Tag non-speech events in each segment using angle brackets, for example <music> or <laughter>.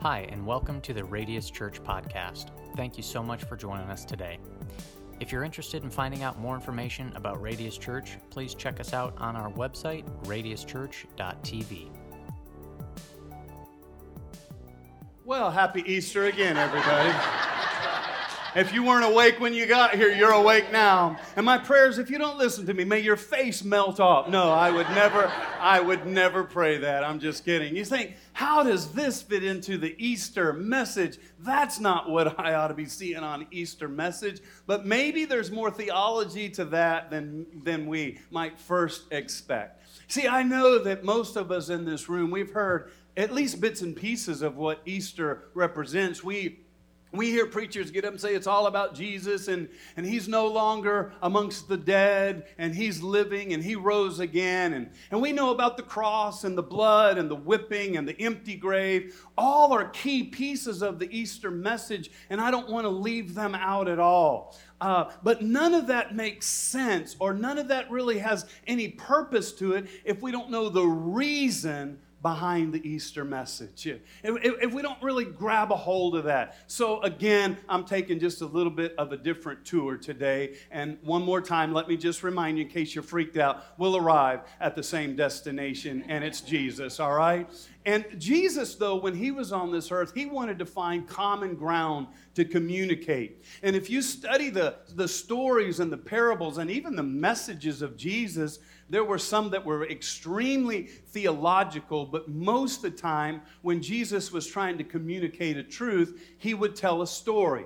Hi, and welcome to the Radius Church podcast. Thank you so much for joining us today. If you're interested in finding out more information about Radius Church, please check us out on our website, radiuschurch.tv. Well, happy Easter again, everybody. If you weren't awake when you got here, you're awake now. And my prayers, if you don't listen to me, may your face melt off. No, I would never, I would never pray that. I'm just kidding. You think, how does this fit into the Easter message? That's not what <laughs> I ought to be seeing on Easter message. But maybe there's more theology to that than, than we might first expect. See, I know that most of us in this room, we've heard at least bits and pieces of what Easter represents. We we hear preachers get up and say it's all about Jesus and, and he's no longer amongst the dead and he's living and he rose again. And, and we know about the cross and the blood and the whipping and the empty grave. All are key pieces of the Easter message, and I don't want to leave them out at all. Uh, but none of that makes sense or none of that really has any purpose to it if we don't know the reason behind the Easter message. If, if, we don't really grab a hold of that. So, again, I'm taking just a little bit of a different tour today. And one more time, let me just remind you, in case you're freaked out, we'll arrive at the same destination, and it's Jesus, all right? And Jesus, though, when he was on this earth, he wanted to find common ground to communicate. And if you study the, the stories and the parables and even the messages of Jesus, there were some that were extremely theological, but most of the time, when Jesus was trying to communicate a truth, he would tell a story.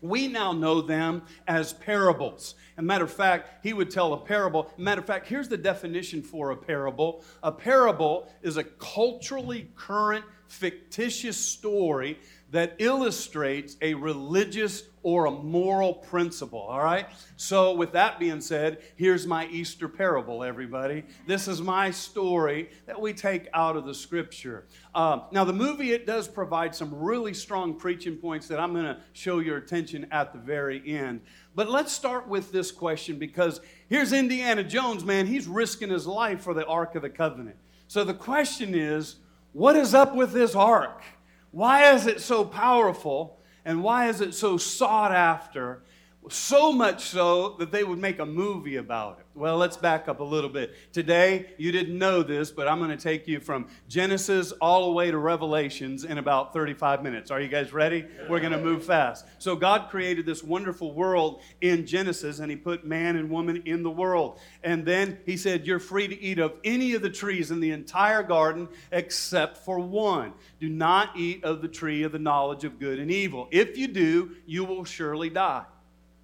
We now know them as parables. As a matter of fact, he would tell a parable. Matter of fact, here's the definition for a parable a parable is a culturally current, fictitious story that illustrates a religious or a moral principle, all right? So, with that being said, here's my Easter parable, everybody. This is my story that we take out of the scripture. Uh, now, the movie, it does provide some really strong preaching points that I'm going to show your attention at the very end. But let's start with this question because here's Indiana Jones, man. He's risking his life for the Ark of the Covenant. So, the question is what is up with this ark? Why is it so powerful? And why is it so sought after? So much so that they would make a movie about it. Well, let's back up a little bit. Today, you didn't know this, but I'm going to take you from Genesis all the way to Revelations in about 35 minutes. Are you guys ready? We're going to move fast. So, God created this wonderful world in Genesis, and He put man and woman in the world. And then He said, You're free to eat of any of the trees in the entire garden except for one. Do not eat of the tree of the knowledge of good and evil. If you do, you will surely die.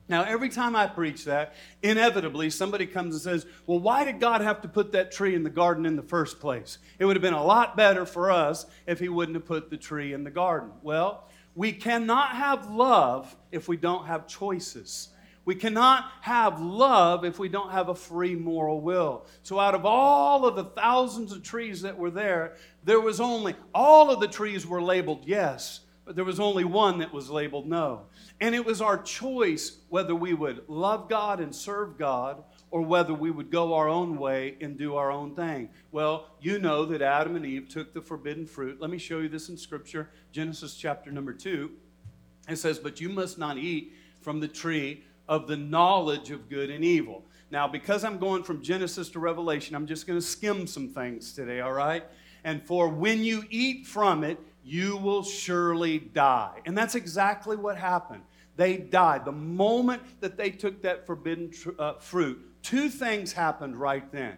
Now, every time I preach that, inevitably somebody comes and says, Well, why did God have to put that tree in the garden in the first place? It would have been a lot better for us if He wouldn't have put the tree in the garden. Well, we cannot have love if we don't have choices. We cannot have love if we don't have a free moral will. So, out of all of the thousands of trees that were there, there was only, all of the trees were labeled yes, but there was only one that was labeled no. And it was our choice whether we would love God and serve God or whether we would go our own way and do our own thing. Well, you know that Adam and Eve took the forbidden fruit. Let me show you this in Scripture Genesis chapter number 2. It says, But you must not eat from the tree of the knowledge of good and evil. Now, because I'm going from Genesis to Revelation, I'm just going to skim some things today, all right? And for when you eat from it, you will surely die. And that's exactly what happened. They died. The moment that they took that forbidden tr- uh, fruit, two things happened right then.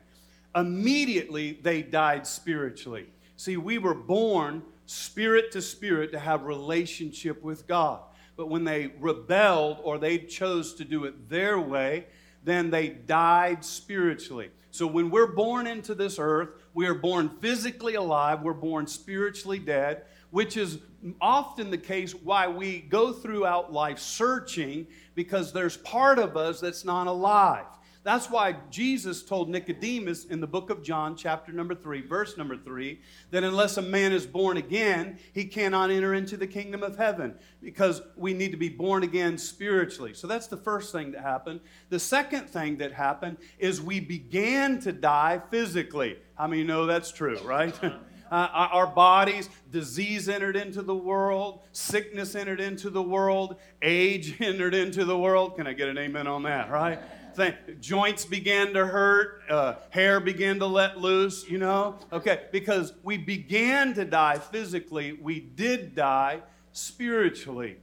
Immediately, they died spiritually. See, we were born spirit to spirit to have relationship with God. But when they rebelled or they chose to do it their way, then they died spiritually. So when we're born into this earth, we are born physically alive, we're born spiritually dead which is often the case why we go throughout life searching because there's part of us that's not alive. That's why Jesus told Nicodemus in the book of John, chapter number 3, verse number 3, that unless a man is born again, he cannot enter into the kingdom of heaven because we need to be born again spiritually. So that's the first thing that happened. The second thing that happened is we began to die physically. How many know that's true, right? <laughs> uh, our bodies, disease entered into the world, sickness entered into the world, age <laughs> entered into the world. Can I get an amen on that, right? Thing. Joints began to hurt, uh, hair began to let loose, you know? Okay, because we began to die physically, we did die spiritually.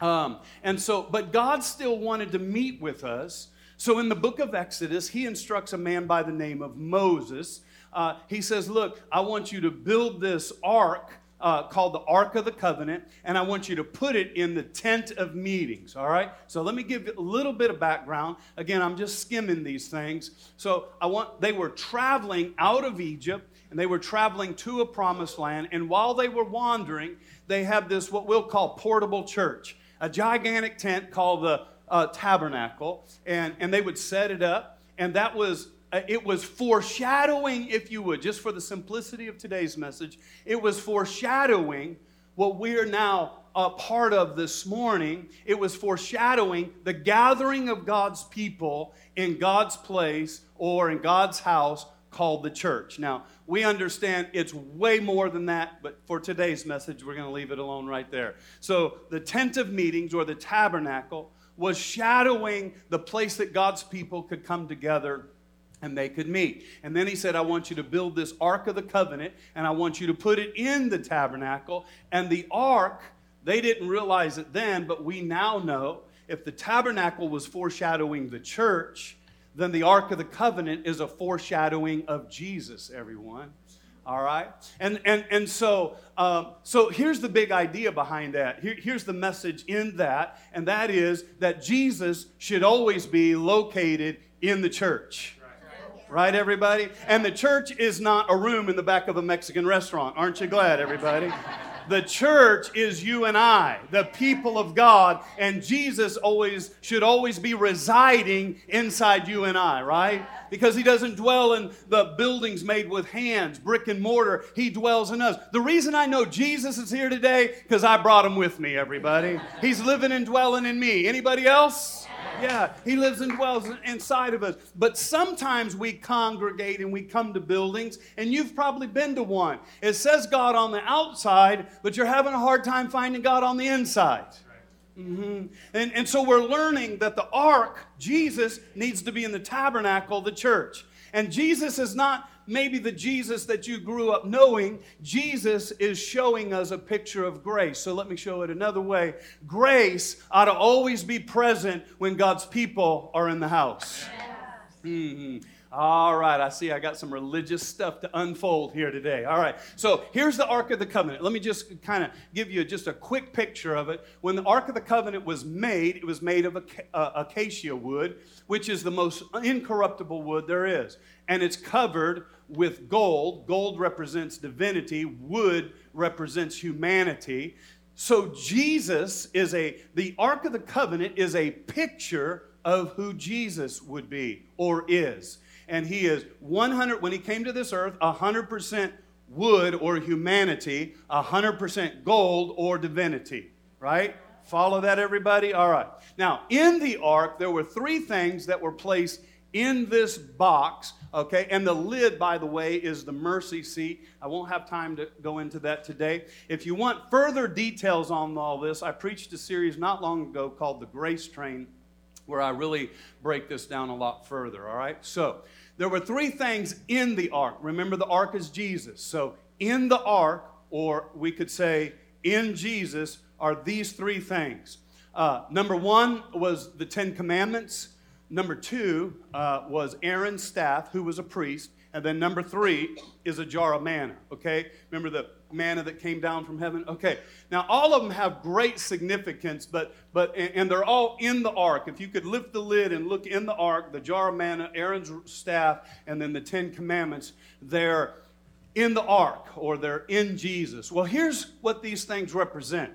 Um, and so, but God still wanted to meet with us. So in the book of Exodus, he instructs a man by the name of Moses uh, he says, Look, I want you to build this ark. Uh, called the Ark of the Covenant, and I want you to put it in the tent of meetings. All right. So let me give you a little bit of background. Again, I'm just skimming these things. So I want they were traveling out of Egypt and they were traveling to a promised land. And while they were wandering, they had this what we'll call portable church, a gigantic tent called the uh, tabernacle, and and they would set it up, and that was Uh, it was foreshadowing, if you would, just for the simplicity of today's message, it was foreshadowing what we're now a part of this morning. It was foreshadowing the gathering of God's people in God's place or in God's house called the church. Now, we understand it's way more than that, but for today's message, we're going to leave it alone right there. So, the tent of meetings or the tabernacle was shadowing the place that God's people could come together and they could meet. And then he said, I want you to build this Ark of the Covenant, and I want you to put it in the tabernacle. And the Ark, they didn't realize it then, but we now know if the tabernacle was foreshadowing the church, then the Ark of the Covenant is a foreshadowing of Jesus, everyone. All right? And, and, and so, um, so here's the big idea behind that. Here, here's the message in that, and that is that Jesus should always be located in the church. Right, everybody? And the church is not a room in the back of a Mexican restaurant. Aren't you glad, everybody? The church is you and I, the people of God, and Jesus always should always be residing inside you and I, right? Because he doesn't dwell in the buildings made with hands, brick and mortar. He dwells in us. The reason I know Jesus is here today because I brought him with me, everybody. He's living and dwelling in me. Anybody else? Yeah, He lives and dwells inside of us. But sometimes we congregate and we come to buildings, and you've probably been to one. It says God on the outside, but you're having a hard time finding God on the inside. Mm-hmm. And, and so we're learning that the ark, Jesus, needs to be in the tabernacle, the church. And Jesus is not maybe the Jesus that you grew up knowing, Jesus is showing us a picture of grace. So let me show it another way. Grace ought to always be present when God's people are in the house. Mm-hmm. All right, I see I got some religious stuff to unfold here today. All right, so here's the Ark of the Covenant. Let me just kind of give you just a quick picture of it. When the Ark of the Covenant was made, it was made of uh, acacia wood, which is the most incorruptible wood there is. And it's covered with gold. Gold represents divinity, wood represents humanity. So Jesus is a, the Ark of the Covenant is a picture of who Jesus would be or is. And he is 100, when he came to this earth, 100% wood or humanity, 100% gold or divinity, right? Follow that, everybody? All right. Now, in the ark, there were three things that were placed in this box, okay? And the lid, by the way, is the mercy seat. I won't have time to go into that today. If you want further details on all this, I preached a series not long ago called The Grace Train, where I really break this down a lot further, all right? So, there were three things in the ark. Remember, the ark is Jesus. So, in the ark, or we could say in Jesus, are these three things. Uh, number one was the Ten Commandments. Number two uh, was Aaron's staff, who was a priest. And then number three is a jar of manna, okay? Remember the manna that came down from heaven? Okay. Now, all of them have great significance, but, but and they're all in the ark. If you could lift the lid and look in the ark, the jar of manna, Aaron's staff, and then the Ten Commandments, they're in the ark or they're in Jesus. Well, here's what these things represent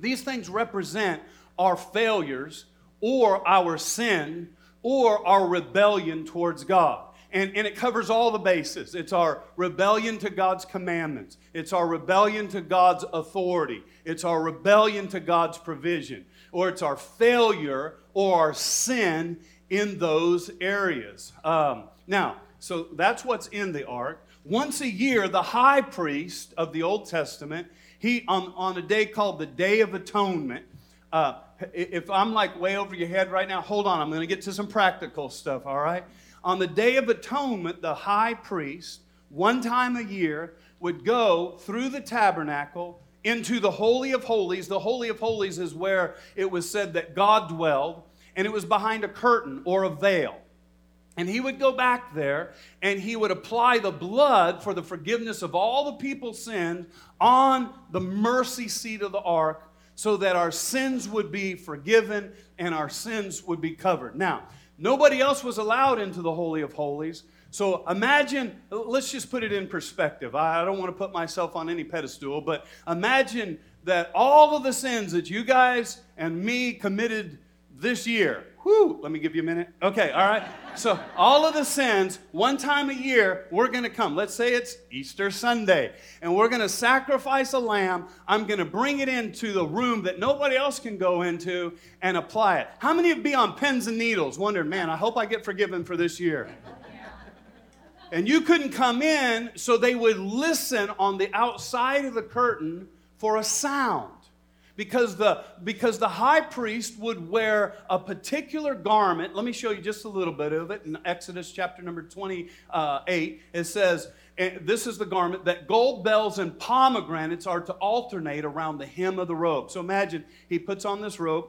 these things represent our failures or our sin or our rebellion towards God. And, and it covers all the bases. It's our rebellion to God's commandments. It's our rebellion to God's authority. It's our rebellion to God's provision. Or it's our failure or our sin in those areas. Um, now, so that's what's in the ark. Once a year, the high priest of the Old Testament, he on, on a day called the Day of Atonement, uh, if I'm like way over your head right now, hold on, I'm going to get to some practical stuff, all right? On the Day of Atonement, the high priest, one time a year, would go through the tabernacle into the Holy of Holies. The Holy of Holies is where it was said that God dwelled, and it was behind a curtain or a veil. And he would go back there and he would apply the blood for the forgiveness of all the people's sins on the mercy seat of the ark so that our sins would be forgiven and our sins would be covered. Now, nobody else was allowed into the Holy of Holies. So imagine, let's just put it in perspective. I don't want to put myself on any pedestal, but imagine that all of the sins that you guys and me committed this year, Whew, let me give you a minute. Okay, all right. So, all of the sins, one time a year, we're going to come. Let's say it's Easter Sunday, and we're going to sacrifice a lamb. I'm going to bring it into the room that nobody else can go into and apply it. How many of be on pins and needles wondering, man, I hope I get forgiven for this year? And you couldn't come in, so they would listen on the outside of the curtain for a sound because the, because the high priest would wear a particular garment. Let me show you just a little bit of it in Exodus chapter number 28. It says, and this is the garment that gold bells and pomegranates are to alternate around the hem of the robe. So imagine he puts on this robe.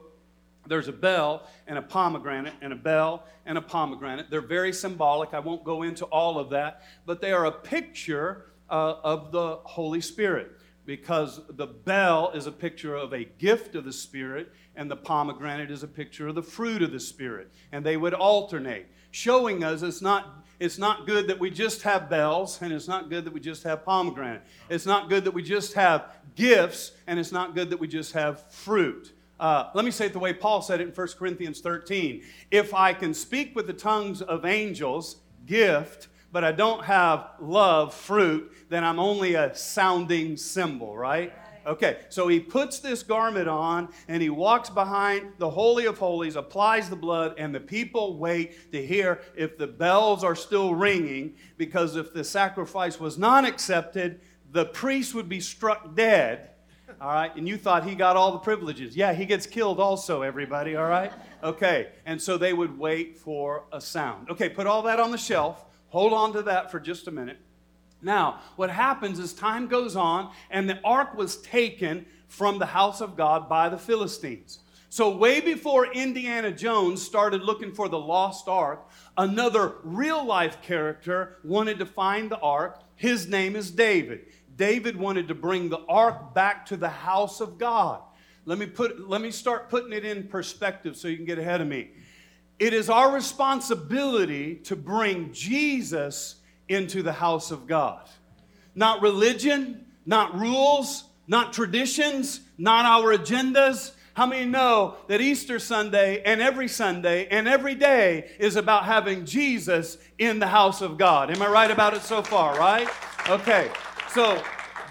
There's a bell and a pomegranate, and a bell and a pomegranate. They're very symbolic. I won't go into all of that, but they are a picture uh, of the Holy Spirit because the bell is a picture of a gift of the Spirit, and the pomegranate is a picture of the fruit of the Spirit. And they would alternate, showing us it's not, it's not good that we just have bells, and it's not good that we just have pomegranate. It's not good that we just have gifts, and it's not good that we just have fruit. Uh, let me say it the way Paul said it in 1 Corinthians 13. If I can speak with the tongues of angels, gift, but I don't have love, fruit, then I'm only a sounding cymbal, right? Okay, so he puts this garment on and he walks behind the Holy of Holies, applies the blood, and the people wait to hear if the bells are still ringing. Because if the sacrifice was not accepted, the priest would be struck dead. All right, and you thought he got all the privileges. Yeah, he gets killed also, everybody, all right? Okay, and so they would wait for a sound. Okay, put all that on the shelf. Hold on to that for just a minute. Now, what happens is time goes on, and the ark was taken from the house of God by the Philistines. So, way before Indiana Jones started looking for the lost ark, another real life character wanted to find the ark. His name is David. David wanted to bring the ark back to the house of God. Let me, put, let me start putting it in perspective so you can get ahead of me. It is our responsibility to bring Jesus into the house of God. Not religion, not rules, not traditions, not our agendas. How many know that Easter Sunday and every Sunday and every day is about having Jesus in the house of God? Am I right about it so far, right? Okay, so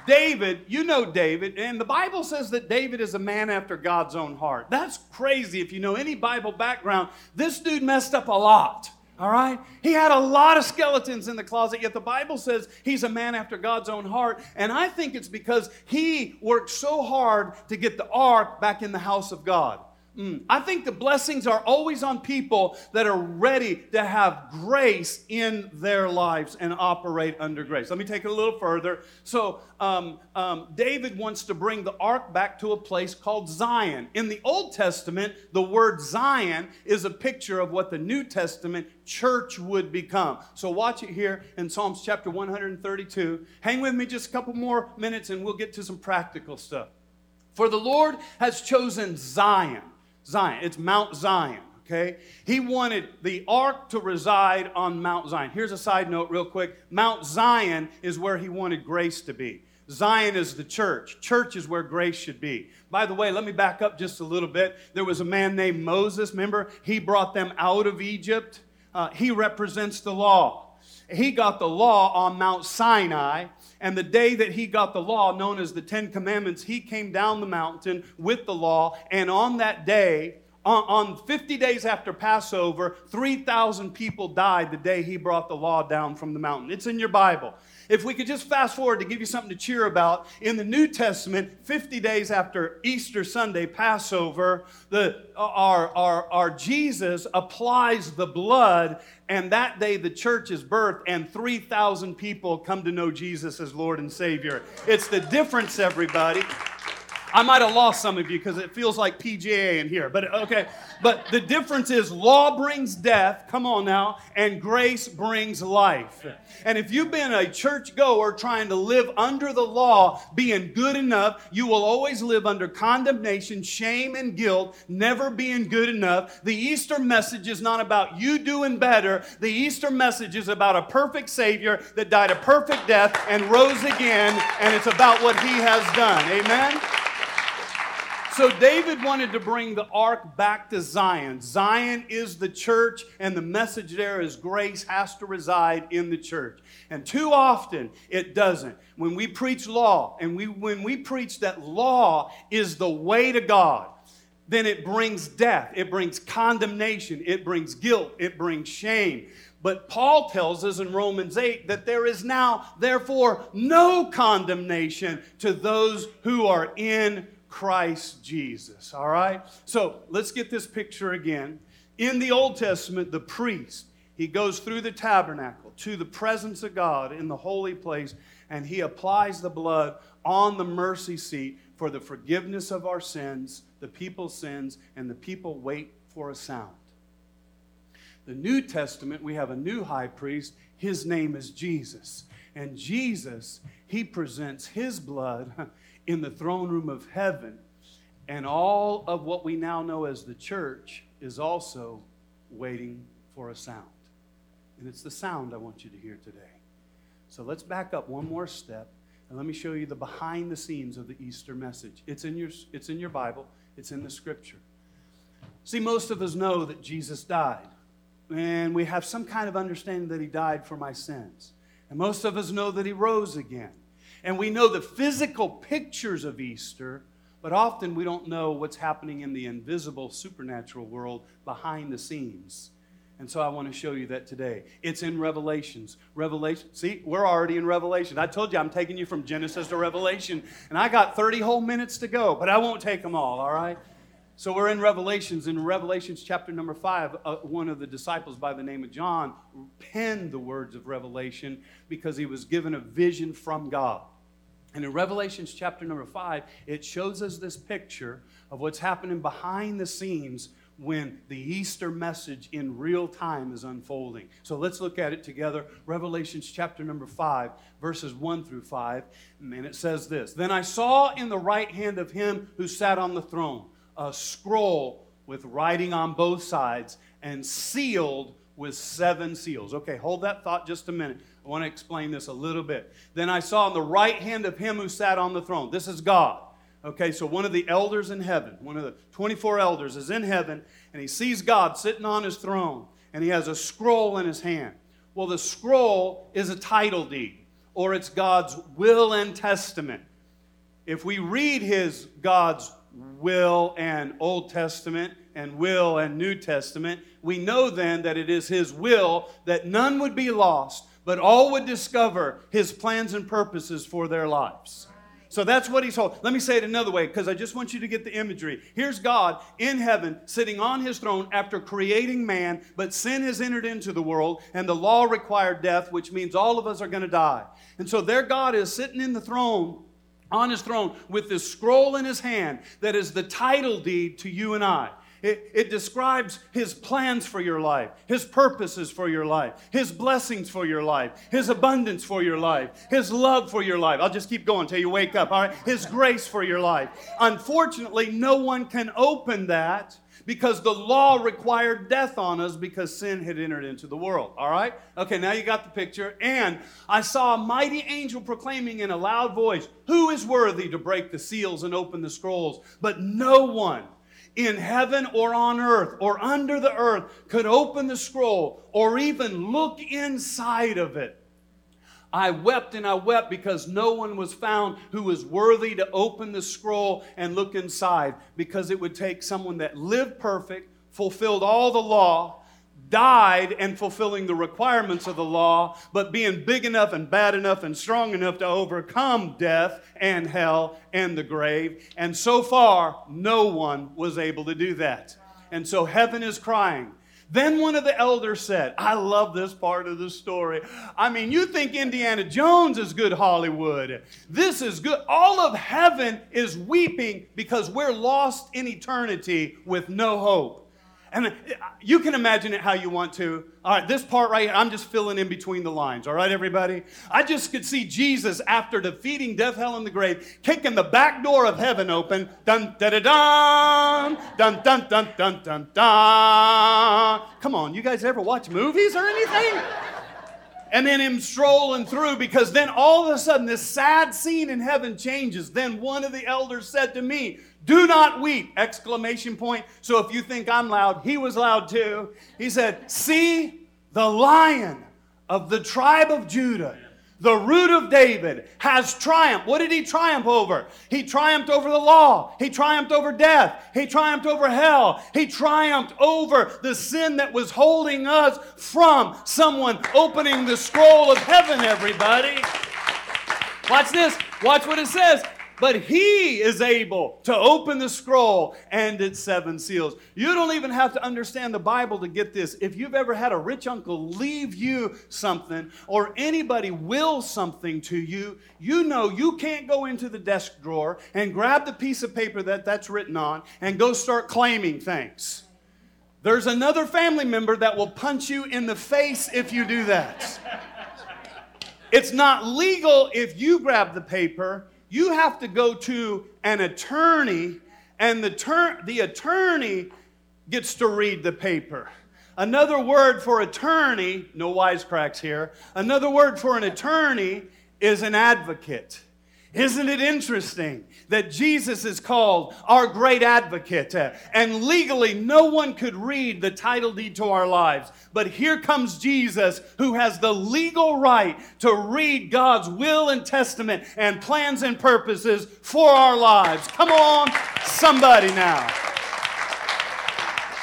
David, you know David, and the Bible says that David is a man after God's own heart. That's crazy if you know any Bible background. This dude messed up a lot. All right? He had a lot of skeletons in the closet, yet the Bible says he's a man after God's own heart. And I think it's because he worked so hard to get the ark back in the house of God. Mm. I think the blessings are always on people that are ready to have grace in their lives and operate under grace. Let me take it a little further. So, um, um, David wants to bring the ark back to a place called Zion. In the Old Testament, the word Zion is a picture of what the New Testament church would become. So, watch it here in Psalms chapter 132. Hang with me just a couple more minutes and we'll get to some practical stuff. For the Lord has chosen Zion Zion. It's Mount Zion, okay? He wanted the ark to reside on Mount Zion. Here's a side note, real quick Mount Zion is where he wanted grace to be. Zion is the church. Church is where grace should be. By the way, let me back up just a little bit. There was a man named Moses, remember? He brought them out of Egypt. Uh, he represents the law. He got the law on Mount Sinai, and the day that he got the law, known as the Ten Commandments, he came down the mountain with the law. And on that day, On, on 50 days after Passover, 3,000 people died the day he brought the law down from the mountain. It's in your Bible. If we could just fast forward to give you something to cheer about, in the New Testament, 50 days after Easter Sunday, Passover, the, our, our, our Jesus applies the blood, and that day the church is birthed, and 3,000 people come to know Jesus as Lord and Savior. It's the difference, everybody. I might have lost some of you because it feels like PGA in here, but okay. But the difference is law brings death, come on now, and grace brings life. And if you've been a church goer trying to live under the law, being good enough, you will always live under condemnation, shame, and guilt, never being good enough. The Easter message is not about you doing better. The Easter message is about a perfect Savior that died a perfect death and rose again, and it's about what He has done. Amen? So David wanted to bring the ark back to Zion. Zion is the church, and the message there is grace has to reside in the church. And too often it doesn't. When we preach law, and we, when we preach that law is the way to God, then it brings death, it brings condemnation, it brings guilt, it brings shame. But Paul tells us in Romans 8 that there is now, therefore, no condemnation to those who are in Christ Jesus. All right? So let's get this picture again. In the Old Testament, the priest, he goes through the tabernacle to the presence of God in the holy place, and he applies the blood on the mercy seat for the forgiveness of our sins, the people's sins, and the people wait for a sound. The New Testament, we have a new high priest. His name is Jesus. And Jesus, he presents his blood in the throne room of heaven. And all of what we now know as the church is also waiting for a sound. And it's the sound I want you to hear today. So let's back up one more step and let me show you the behind the scenes of the Easter message. It's in your, it's in your Bible, it's in the scripture. See, most of us know that Jesus died, and we have some kind of understanding that he died for my sins. And most of us know that he rose again. And we know the physical pictures of Easter, but often we don't know what's happening in the invisible supernatural world behind the scenes. And so I want to show you that today. It's in Revelations. Revelation. See, we're already in Revelation. I told you I'm taking you from Genesis to Revelation, and I got 30 whole minutes to go, but I won't take them all, all right? So we're in Revelations. In Revelations chapter number five, uh, one of the disciples by the name of John penned the words of Revelation because he was given a vision from God. And in Revelations chapter number five, it shows us this picture of what's happening behind the scenes when the Easter message in real time is unfolding. So let's look at it together. Revelations chapter number 5, verses 1 through 5. And it says this Then I saw in the right hand of him who sat on the throne a scroll with writing on both sides and sealed with seven seals. Okay, hold that thought just a minute. I want to explain this a little bit. Then I saw on the right hand of him who sat on the throne. This is God. Okay, so one of the elders in heaven, one of the 24 elders, is in heaven, and he sees God sitting on his throne, and he has a scroll in his hand. Well, the scroll is a title deed, or it's God's will and testament. If we read his God's will and Old Testament and will and New Testament, we know then that it is his will that none would be lost, but all would discover his plans and purposes for their lives. So that's what he's told. Let me say it another way because I just want you to get the imagery. Here's God in heaven sitting on his throne after creating man, but sin has entered into the world and the law required death, which means all of us are going to die. And so there God is sitting in the throne, on his throne, with this scroll in his hand that is the title deed to you and I. It, it, describes His plans for your life, His purposes for your life, His blessings for your life, His abundance for your life, His love for your life. I'll just keep going until you wake up, all right? His grace for your life. Unfortunately, no one can open that because the law required death on us because sin had entered into the world. All right? Okay, now you got the picture. And I saw a mighty angel proclaiming in a loud voice, Who is worthy to break the seals and open the scrolls? But no one in heaven or on earth or under the earth could open the scroll or even look inside of it. I wept and I wept because no one was found who was worthy to open the scroll and look inside, because it would take someone that lived perfect, fulfilled all the law, died and fulfilling the requirements of the law, but being big enough and bad enough and strong enough to overcome death and hell and the grave. And so far, no one was able to do that. And so heaven is crying. Then one of the elders said, I love this part of the story. I mean, you think Indiana Jones is good Hollywood. This is good. All of heaven is weeping because we're lost in eternity with no hope. And you can imagine it how you want to. All right, this part right here, I'm just filling in between the lines. All right, everybody? I just could see Jesus after defeating death, hell, and the grave, kicking the back door of heaven open. Dun, da, da, dun, dun, dun, dun, dun, dun, dun. Come on, you guys ever watch movies or anything? and then him strolling through because then all of a sudden this sad scene in heaven changes. Then one of the elders said to me, do not weep! Exclamation point. So if you think I'm loud, he was loud too. He said, See the lion of the tribe of Judah, the root of David, has triumphed. What did he triumph over? He triumphed over the law. He triumphed over death. He triumphed over hell. He triumphed over the sin that was holding us from someone opening the scroll of heaven, everybody. Watch this. Watch what it says but he is able to open the scroll and its seven seals. You don't even have to understand the Bible to get this. If you've ever had a rich uncle leave you something or anybody will something to you, you know you can't go into the desk drawer and grab the piece of paper that that's written on and go start claiming things. There's another family member that will punch you in the face if you do that. It's not legal if you grab the paper you have to go to an attorney, and the, ter- the attorney gets to read the paper. Another word for attorney, no wisecracks here, another word for an attorney is an advocate. Isn't it interesting that Jesus is called our great advocate? And legally, no one could read the title deed to our lives. But here comes Jesus, who has the legal right to read God's will and testament and plans and purposes for our lives. Come on, somebody now.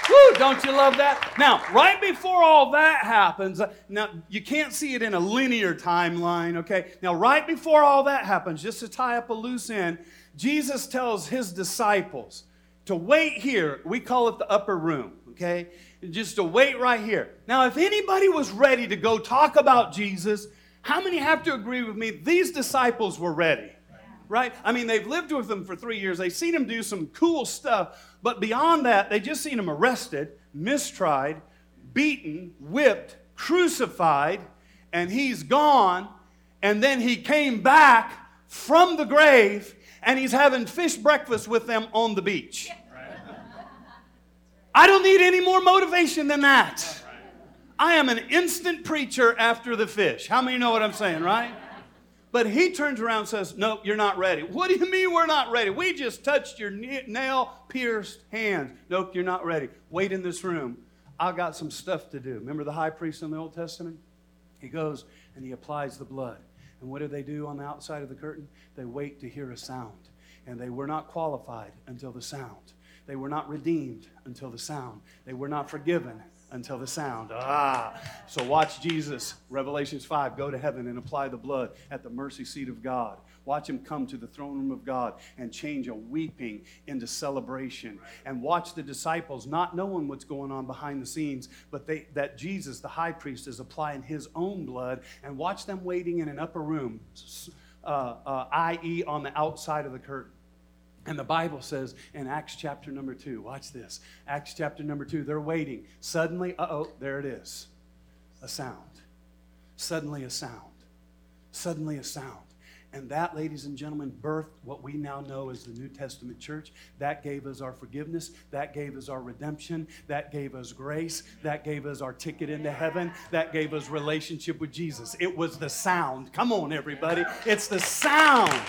Woo, don't you love that? Now, right before all that happens, now you can't see it in a linear timeline, okay? Now, right before all that happens, just to tie up a loose end, Jesus tells his disciples to wait here. We call it the upper room, okay? Just to wait right here. Now, if anybody was ready to go talk about Jesus, how many have to agree with me? These disciples were ready right? I mean, they've lived with him for three years. They've seen him do some cool stuff. But beyond that, they just seen him arrested, mistried, beaten, whipped, crucified, and he's gone. And then he came back from the grave and he's having fish breakfast with them on the beach. I don't need any more motivation than that. I am an instant preacher after the fish. How many know what I'm saying, right? But he turns around and says, No, you're not ready. What do you mean we're not ready? We just touched your nail pierced hands. Nope, you're not ready. Wait in this room. I got some stuff to do. Remember the high priest in the Old Testament? He goes and he applies the blood. And what do they do on the outside of the curtain? They wait to hear a sound. And they were not qualified until the sound. They were not redeemed until the sound. They were not forgiven until the sound. Ah. So watch Jesus, Revelations 5, go to heaven and apply the blood at the mercy seat of God. Watch him come to the throne room of God and change a weeping into celebration. And watch the disciples not knowing what's going on behind the scenes, but they, that Jesus, the high priest, is applying his own blood. And watch them waiting in an upper room, uh, uh, i.e., on the outside of the curtain. And the Bible says in Acts chapter number two, watch this. Acts chapter number two, they're waiting. Suddenly, uh oh, there it is. A sound. Suddenly, a sound. Suddenly, a sound. And that, ladies and gentlemen, birthed what we now know as the New Testament church. That gave us our forgiveness. That gave us our redemption. That gave us grace. That gave us our ticket into heaven. That gave us relationship with Jesus. It was the sound. Come on, everybody. It's the sound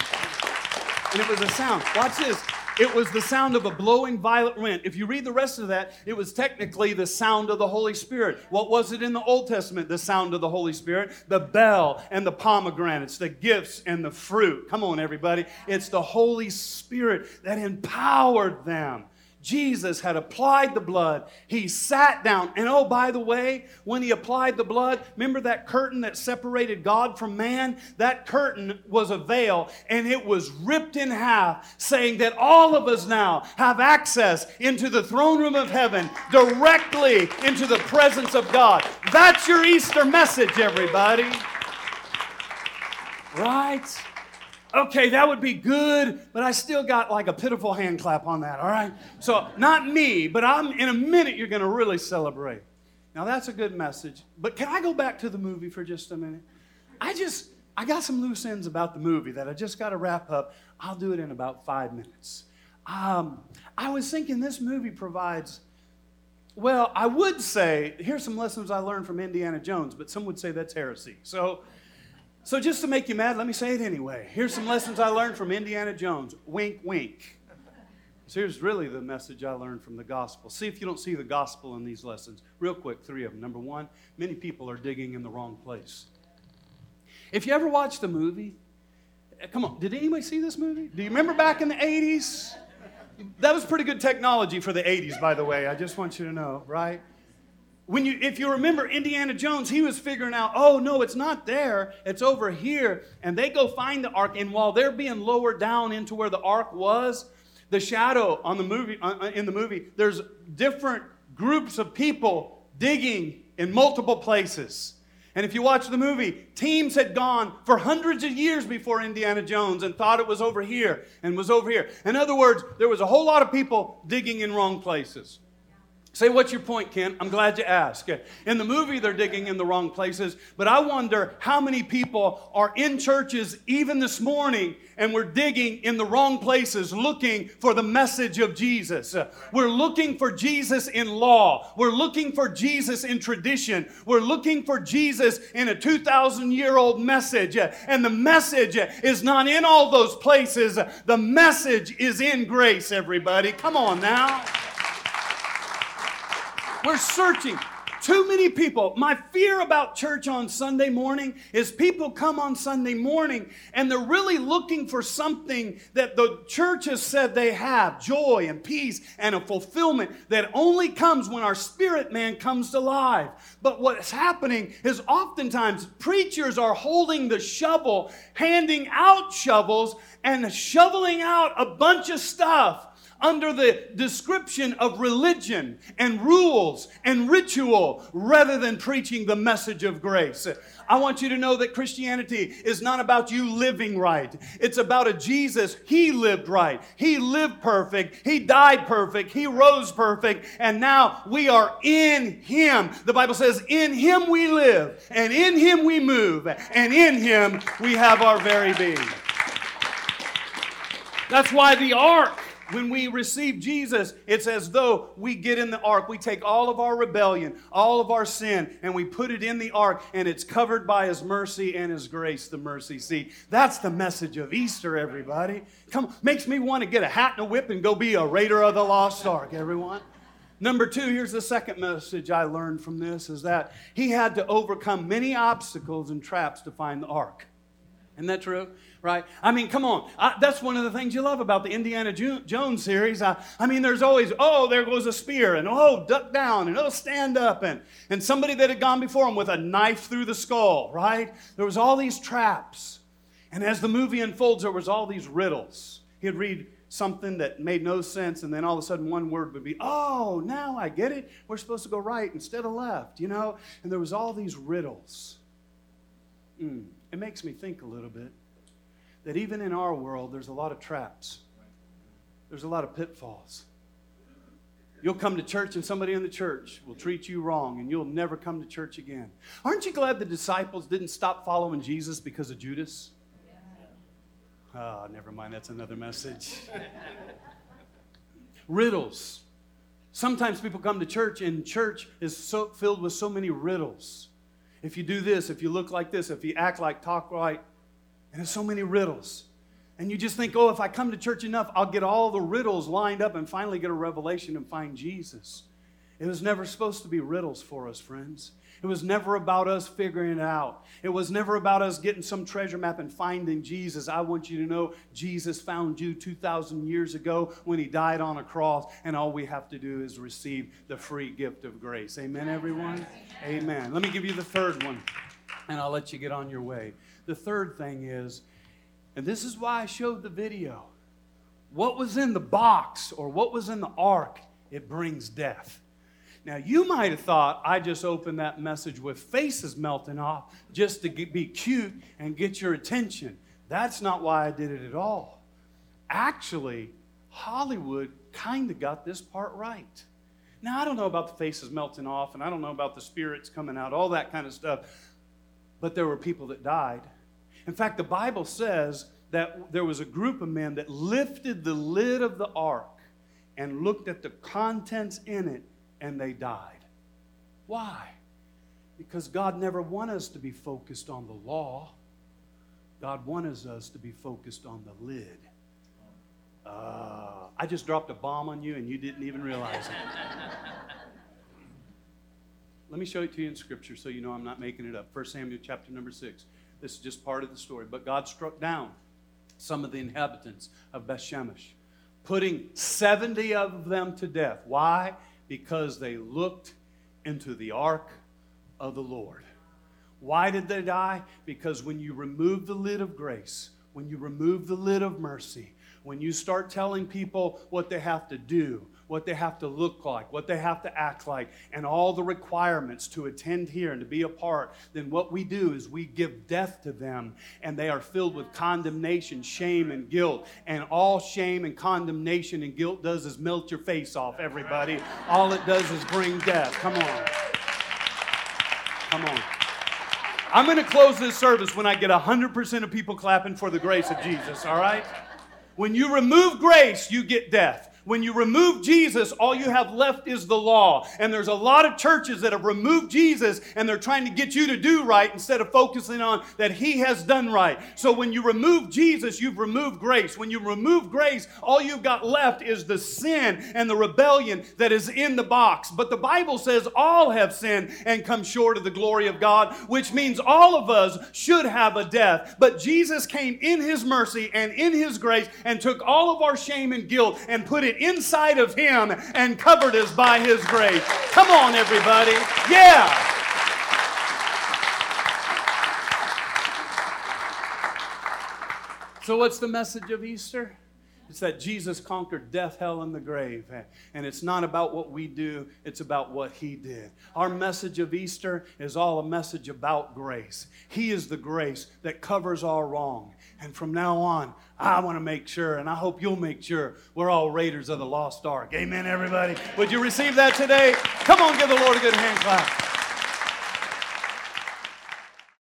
and it was a sound. Watch this. it was the sound of a blowing violent wind. If you read the rest of that, it was technically the sound of the Holy Spirit. What was it in the Old Testament? The sound of the Holy Spirit, the bell and the pomegranates, the gifts and the fruit. Come on, everybody. It's the Holy Spirit that empowered them. Jesus had applied the blood. He sat down. And oh, by the way, when he applied the blood, remember that curtain that separated God from man? That curtain was a veil and it was ripped in half, saying that all of us now have access into the throne room of heaven, directly into the presence of God. That's your Easter message, everybody. Right? Okay, that would be good, but I still got like a pitiful hand clap on that, all right? So, not me, but I'm in a minute you're going to really celebrate. Now, that's a good message. But can I go back to the movie for just a minute? I just I got some loose ends about the movie that I just got to wrap up. I'll do it in about 5 minutes. Um, I was thinking this movie provides well, I would say, here's some lessons I learned from Indiana Jones, but some would say that's heresy. So, so, just to make you mad, let me say it anyway. Here's some lessons I learned from Indiana Jones. Wink, wink. So, here's really the message I learned from the gospel. See if you don't see the gospel in these lessons. Real quick, three of them. Number one, many people are digging in the wrong place. If you ever watched the movie, eh, come on, did anybody see this movie? Do you remember back in the 80s? That was pretty good technology for the 80s, by the way. I just want you to know, right? When you if you remember indiana jones he was figuring out oh no it's not there it's over here. And they go find the ark and while they're being lowered down into where the ark was the shadow on the movie uh, uh, in the movie there's different groups of people digging in multiple places. And if you watch the movie teams had gone for hundreds of years before indiana jones and thought it was over here and was over here. In other words there was a whole lot of people digging in wrong places Say, what's your point, Ken? I'm glad you asked. In the movie, they're digging in the wrong places, but I wonder how many people are in churches even this morning and we're digging in the wrong places looking for the message of Jesus. We're looking for Jesus in law. We're looking for Jesus in tradition. We're looking for Jesus in a 2,000 year old message. And the message is not in all those places, the message is in grace, everybody. Come on now. We're searching. Too many people. My fear about church on Sunday morning is people come on Sunday morning and they're really looking for something that the church has said they have joy and peace and a fulfillment that only comes when our spirit man comes to life. But what's happening is oftentimes preachers are holding the shovel, handing out shovels, and shoveling out a bunch of stuff under the description of religion and rules and ritual rather than preaching the message of grace. I want you to know that Christianity is not about you living right. It's about a Jesus. He lived right. He lived perfect. He died perfect. He rose perfect. And now we are in Him. The Bible says, In Him we live, and in Him we move, and in Him we have our very being. That's why the ark when we receive Jesus, it's as though we get in the ark. We take all of our rebellion, all of our sin, and we put it in the ark, and it's covered by His mercy and His grace, the mercy seat. That's the message of Easter, everybody. Come, makes me want to get a hat and a whip and go be a raider of the lost ark, everyone. Number two, here's the second message I learned from this is that he had to overcome many obstacles and traps to find the ark. Isn't that true? Right? I mean, come on. I, that's one of the things you love about the Indiana Jones series. I, I, mean, there's always, oh, there goes a spear, and oh, duck down, and oh, stand up, and, and somebody that had gone before him with a knife through the skull, right? There was all these traps. And as the movie unfolds, there was all these riddles. He'd read something that made no sense, and then all of a sudden one word would be, oh, now I get it. We're supposed to go right instead of left, you know? And there was all these riddles. Mm, it makes me think a little bit that even in our world, there's a lot of traps, there's a lot of pitfalls. You'll come to church and somebody in the church will treat you wrong and you'll never come to church again. Aren't you glad the disciples didn't stop following Jesus because of Judas? Oh, never mind, that's another message. <laughs> riddles. Sometimes people come to church and church is so filled with so many riddles. If you do this, if you look like this, if you act like, talk right, and there's so many riddles. And you just think, oh, if I come to church enough, I'll get all the riddles lined up and finally get a revelation and find Jesus. It was never supposed to be riddles for us, friends. It was never about us figuring it out. It was never about us getting some treasure map and finding Jesus. I want you to know Jesus found you 2,000 years ago when he died on a cross, and all we have to do is receive the free gift of grace. Amen, everyone? Amen. Let me give you the third one, and I'll let you get on your way. The third thing is and this is why I showed the video. What was in the box or what was in the ark, it brings death. Now, you might have thought I just opened that message with faces melting off just to be cute and get your attention. That's not why I did it at all. Actually, Hollywood kind of got this part right. Now, I don't know about the faces melting off, and I don't know about the spirits coming out, all that kind of stuff, but there were people that died. In fact, the Bible says that there was a group of men that lifted the lid of the ark and looked at the contents in it and they died. Why? Because God never wanted us to be focused on the law. God wanted us to be focused on the lid. Uh, I just dropped a bomb on you and you didn't even realize it. <laughs> Let me show it to you in Scripture so you know I'm not making it up. 1 Samuel chapter number 6. This is just part of the story. But God struck down some of the inhabitants of Bethshemesh, putting 70 of them to death. Why? Because they looked into the ark of the Lord. Why did they die? Because when you remove the lid of grace, when you remove the lid of mercy, when you start telling people what they have to do, what they have to look like, what they have to act like, and all the requirements to attend here and to be a part, then what we do is we give death to them and they are filled with condemnation, shame, and guilt. And all shame and condemnation and guilt does is melt your face off, everybody. All it does is bring death. Come on. Come on. I'm going to close this service when I get 100% of people clapping for the grace of Jesus, all right? When you remove grace, you get death. When you remove Jesus, all you have left is the law. And there's a lot of churches that have removed Jesus and they're trying to get you to do right instead of focusing on that He has done right. So when you remove Jesus, you've removed grace. When you remove grace, all you've got left is the sin and the rebellion that is in the box. But the Bible says all have sinned and come short of the glory of God, which means all of us should have a death. But Jesus came in His mercy and in His grace and took all of our shame and guilt and put inside of him and covered us by his grace. Come on, everybody. Yeah. So, what's the message of Easter? It's that Jesus conquered death, hell, and the grave. And it's not about what we do, it's about what He did. Our message of Easter is all a message about grace. He is the grace that covers our wrong. And from now on, I want to make sure, and I hope you'll make sure, we're all raiders of the lost ark. Amen, everybody. Would you receive that today? Come on, give the Lord a good hand clap.